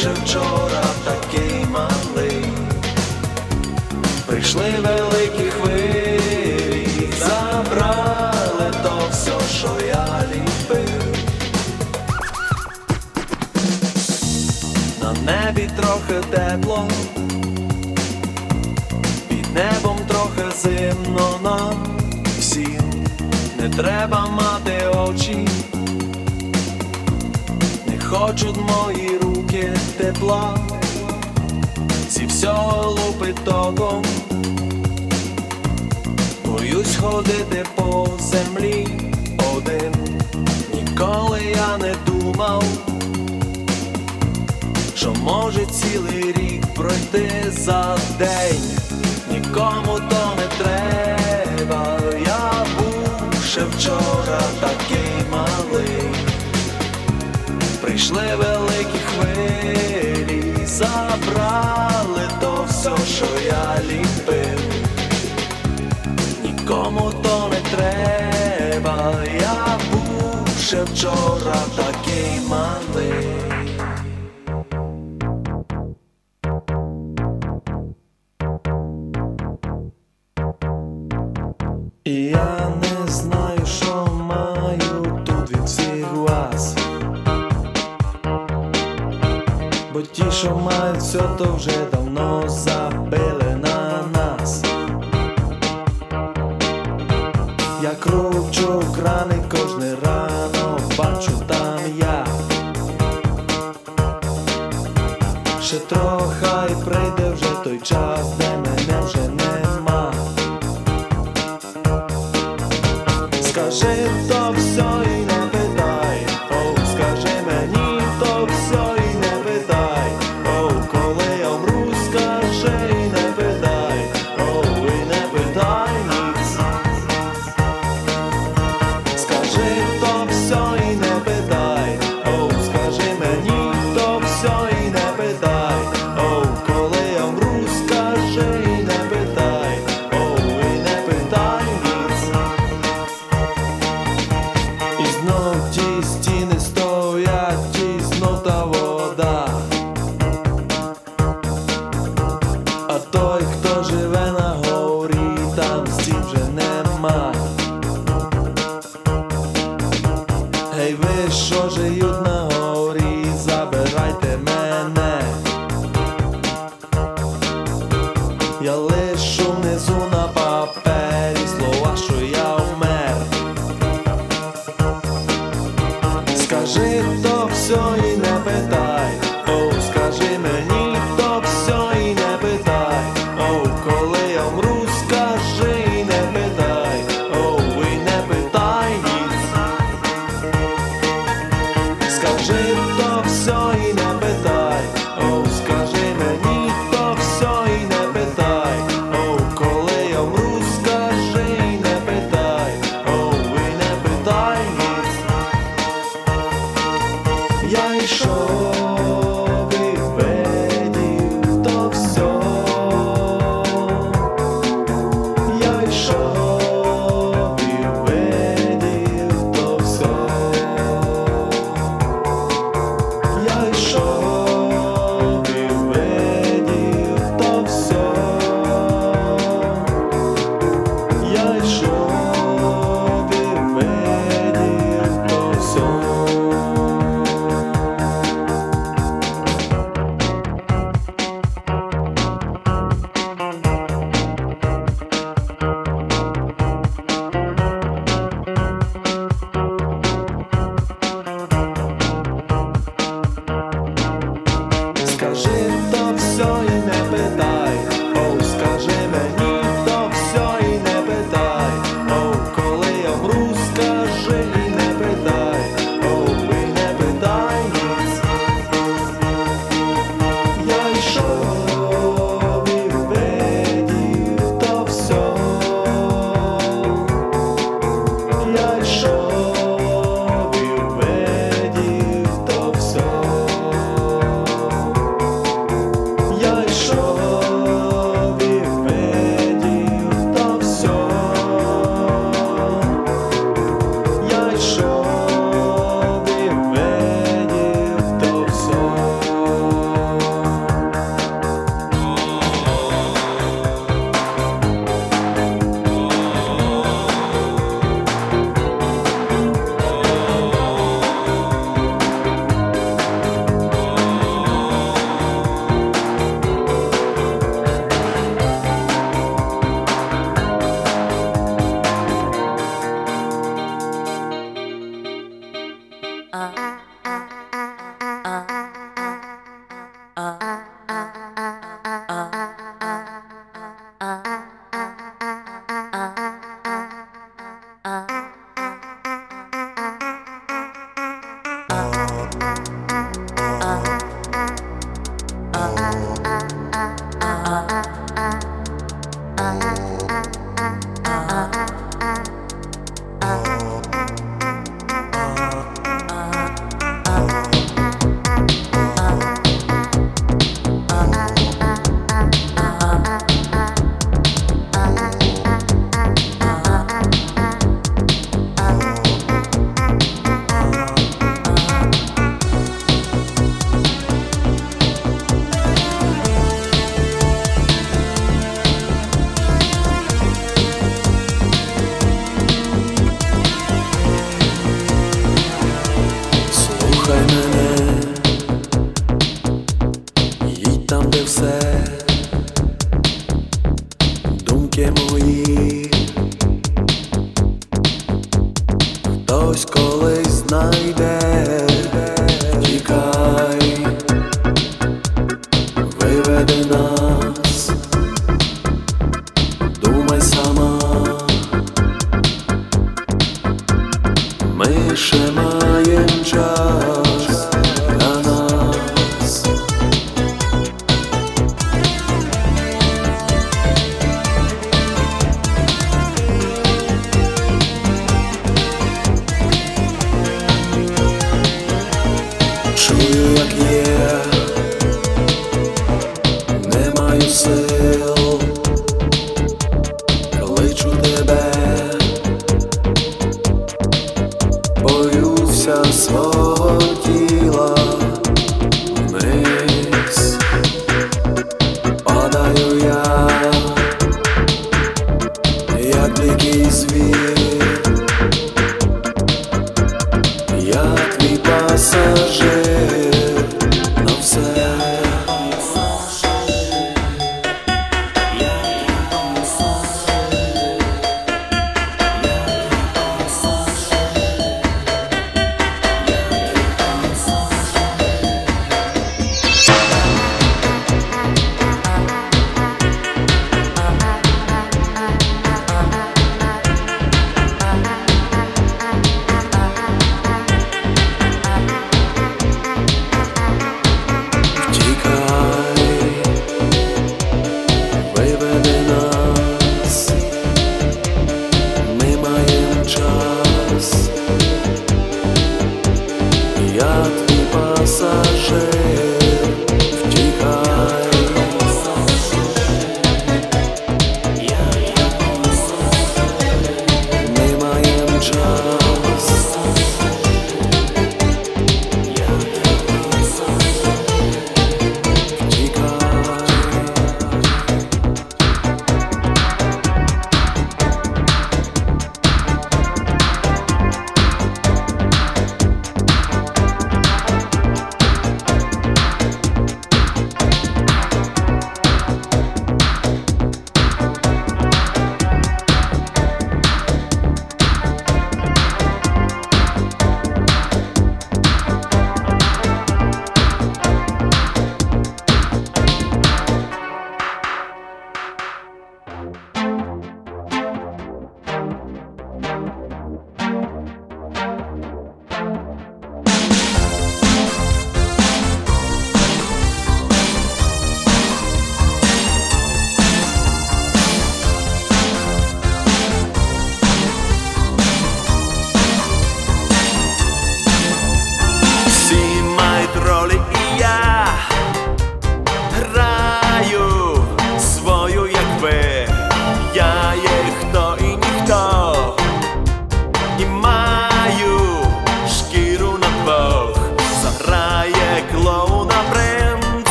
ще вчора такий малий, прийшли великі хвилі, забрали то все, що я ліпив. На небі трохи тепло, під небом трохи зимно но всім не треба мати очі, не хочуть мої руки стільки тепла, зі всього лупить боюсь ходити по землі один, ніколи я не думав, що може цілий рік пройти за день, нікому то не треба, я був ще вчора такий прийшли великі хвилі, забрали то все, що я ліпив, нікому то не треба, я був ще вчора такий малий.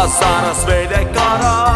Hasaras ve de kara.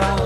거야.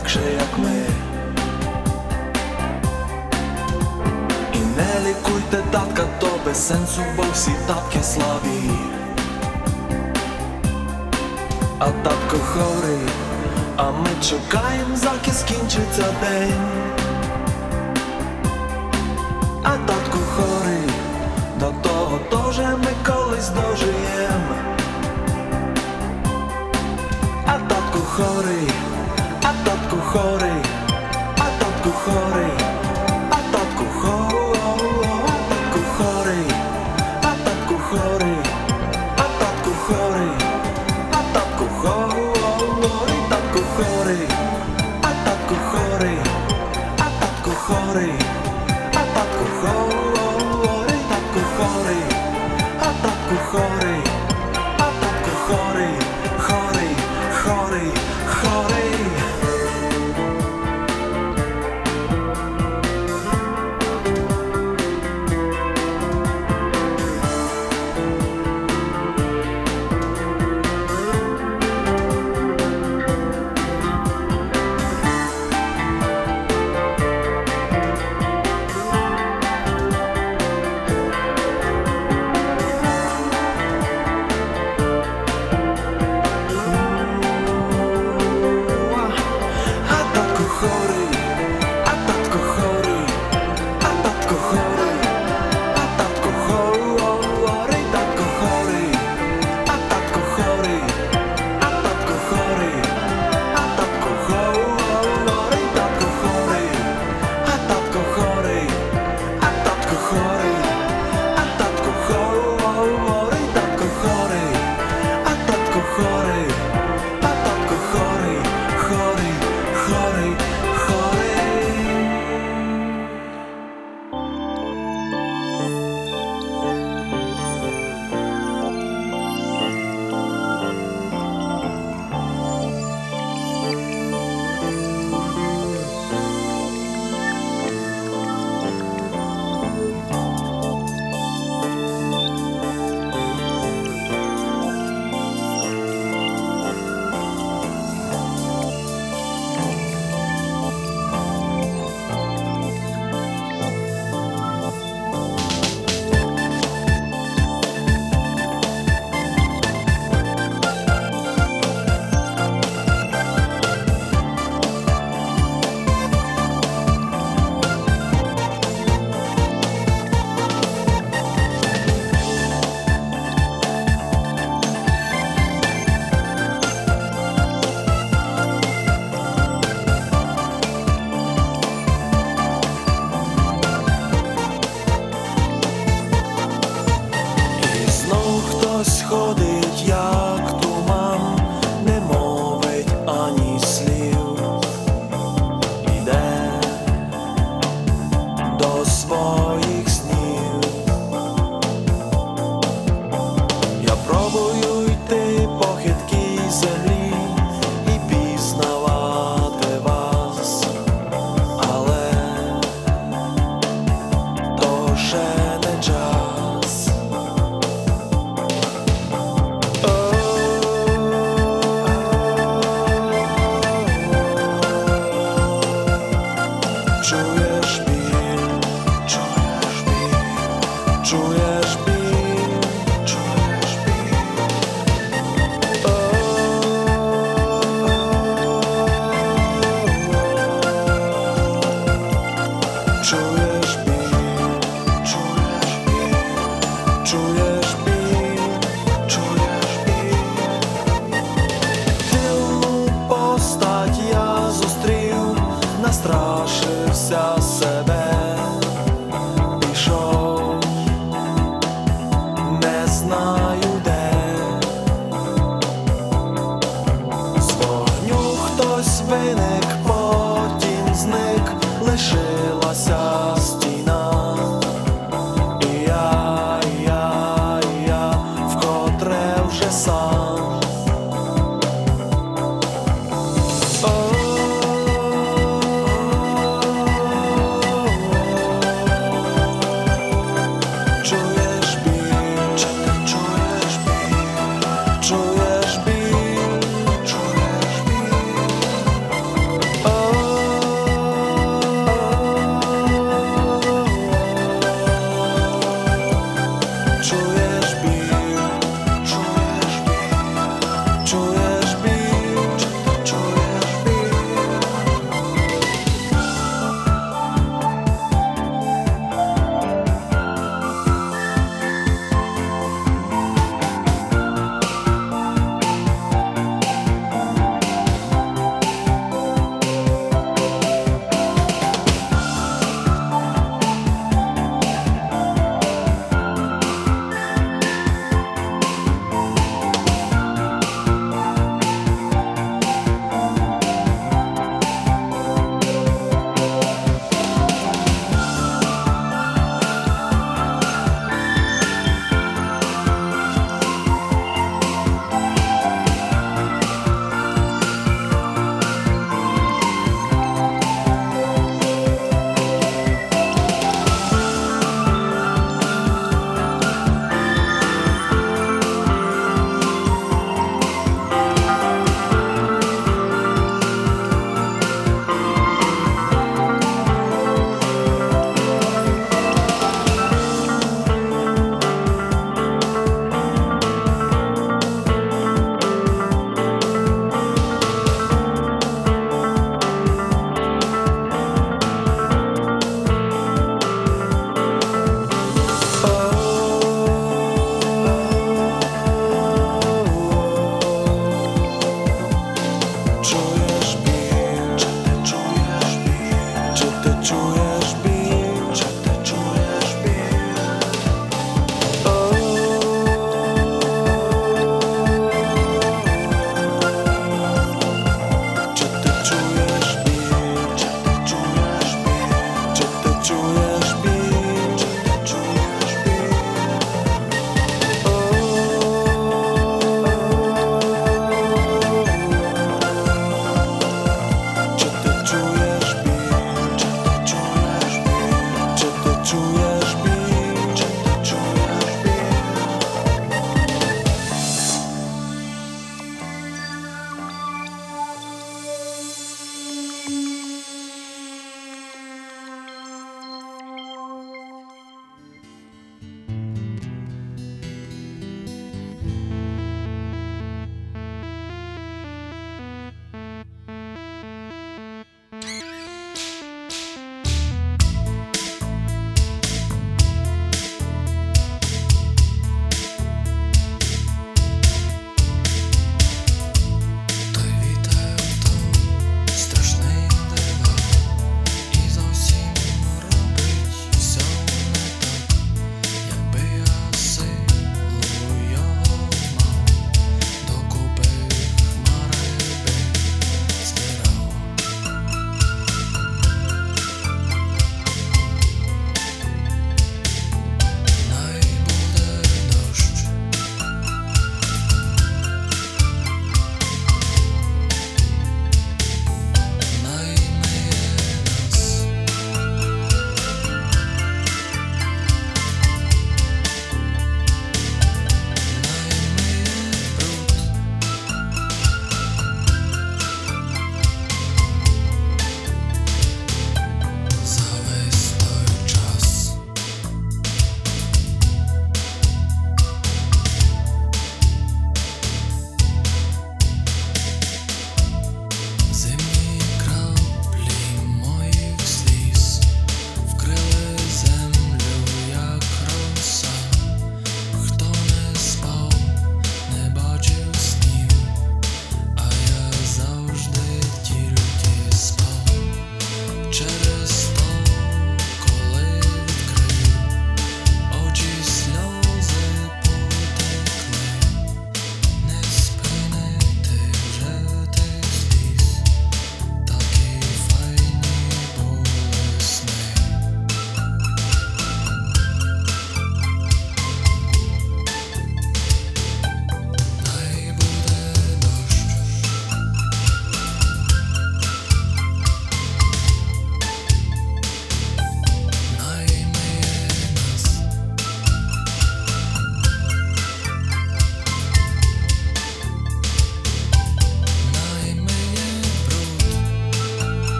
Інакше, як ми. І не лікуйте татка, то без сенсу, бо всі татки слабі. А татко хворий, а ми чекаємо, заки скінчиться день. А татко хворий, до того тоже ми колись дожиєм. А татко хворий, а татко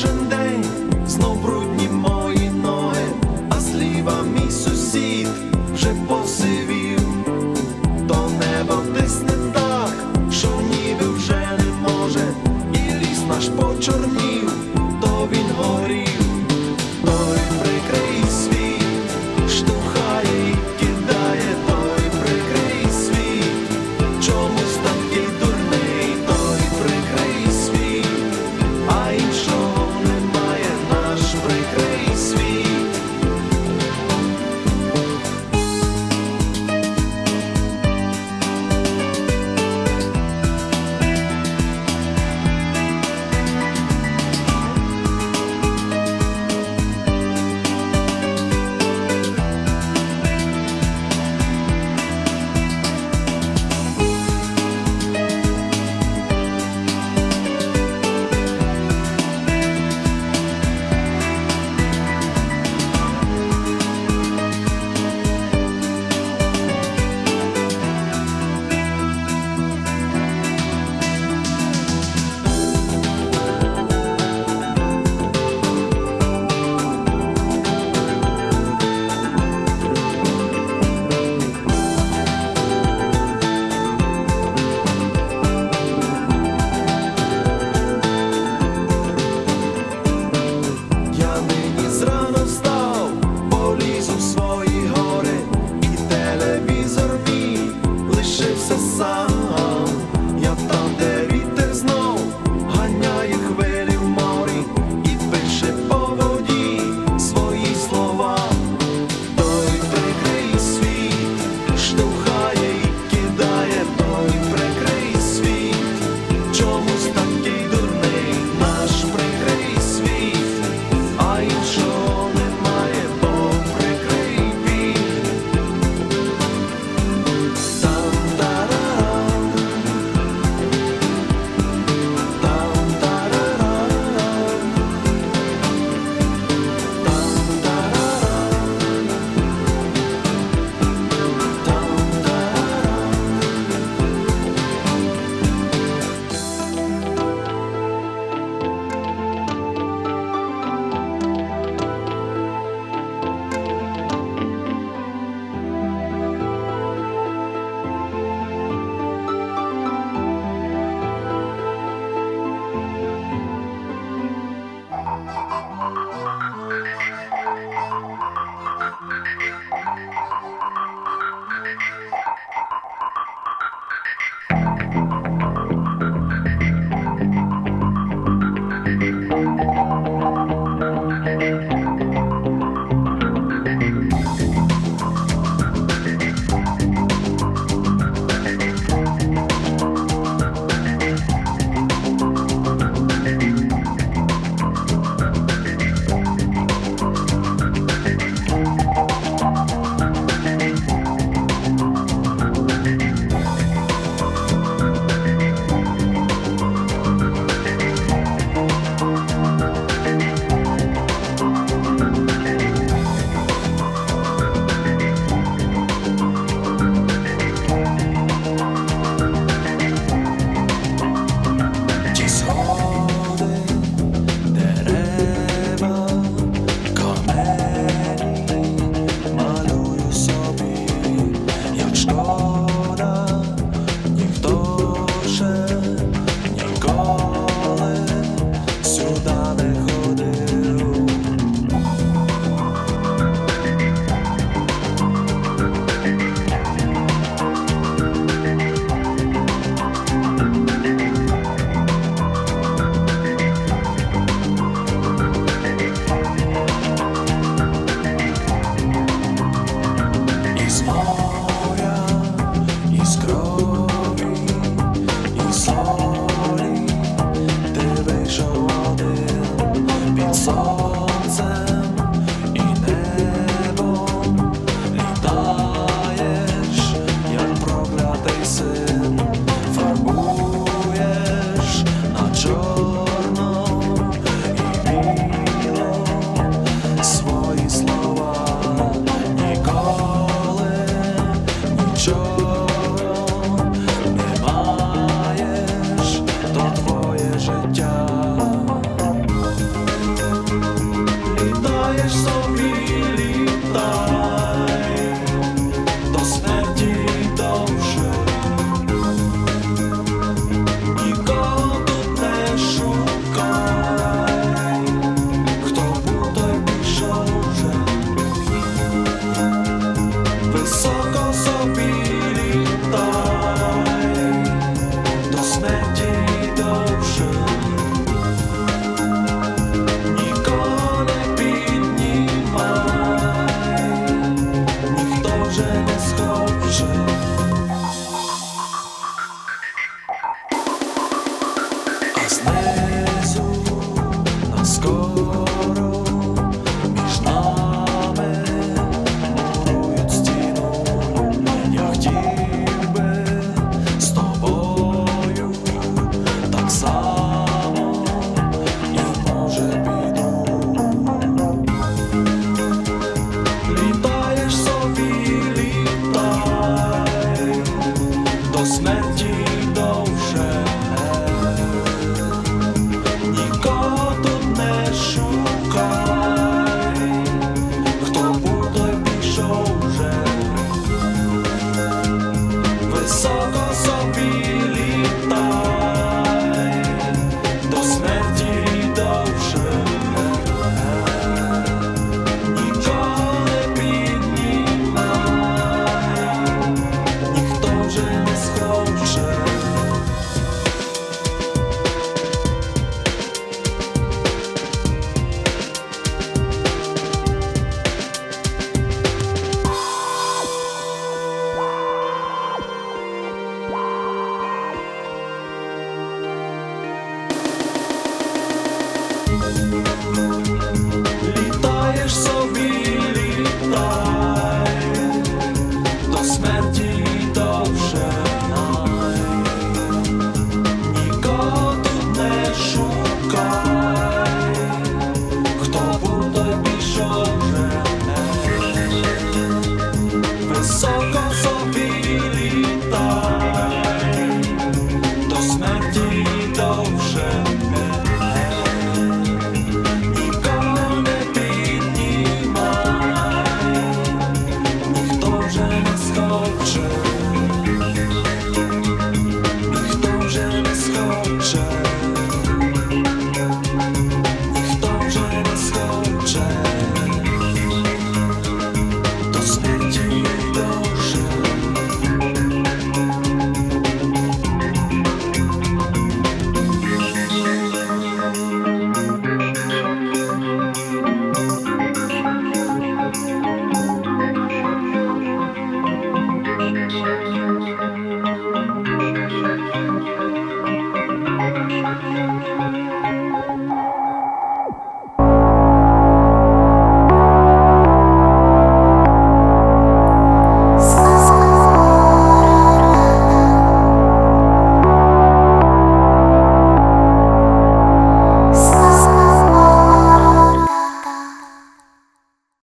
кожен день.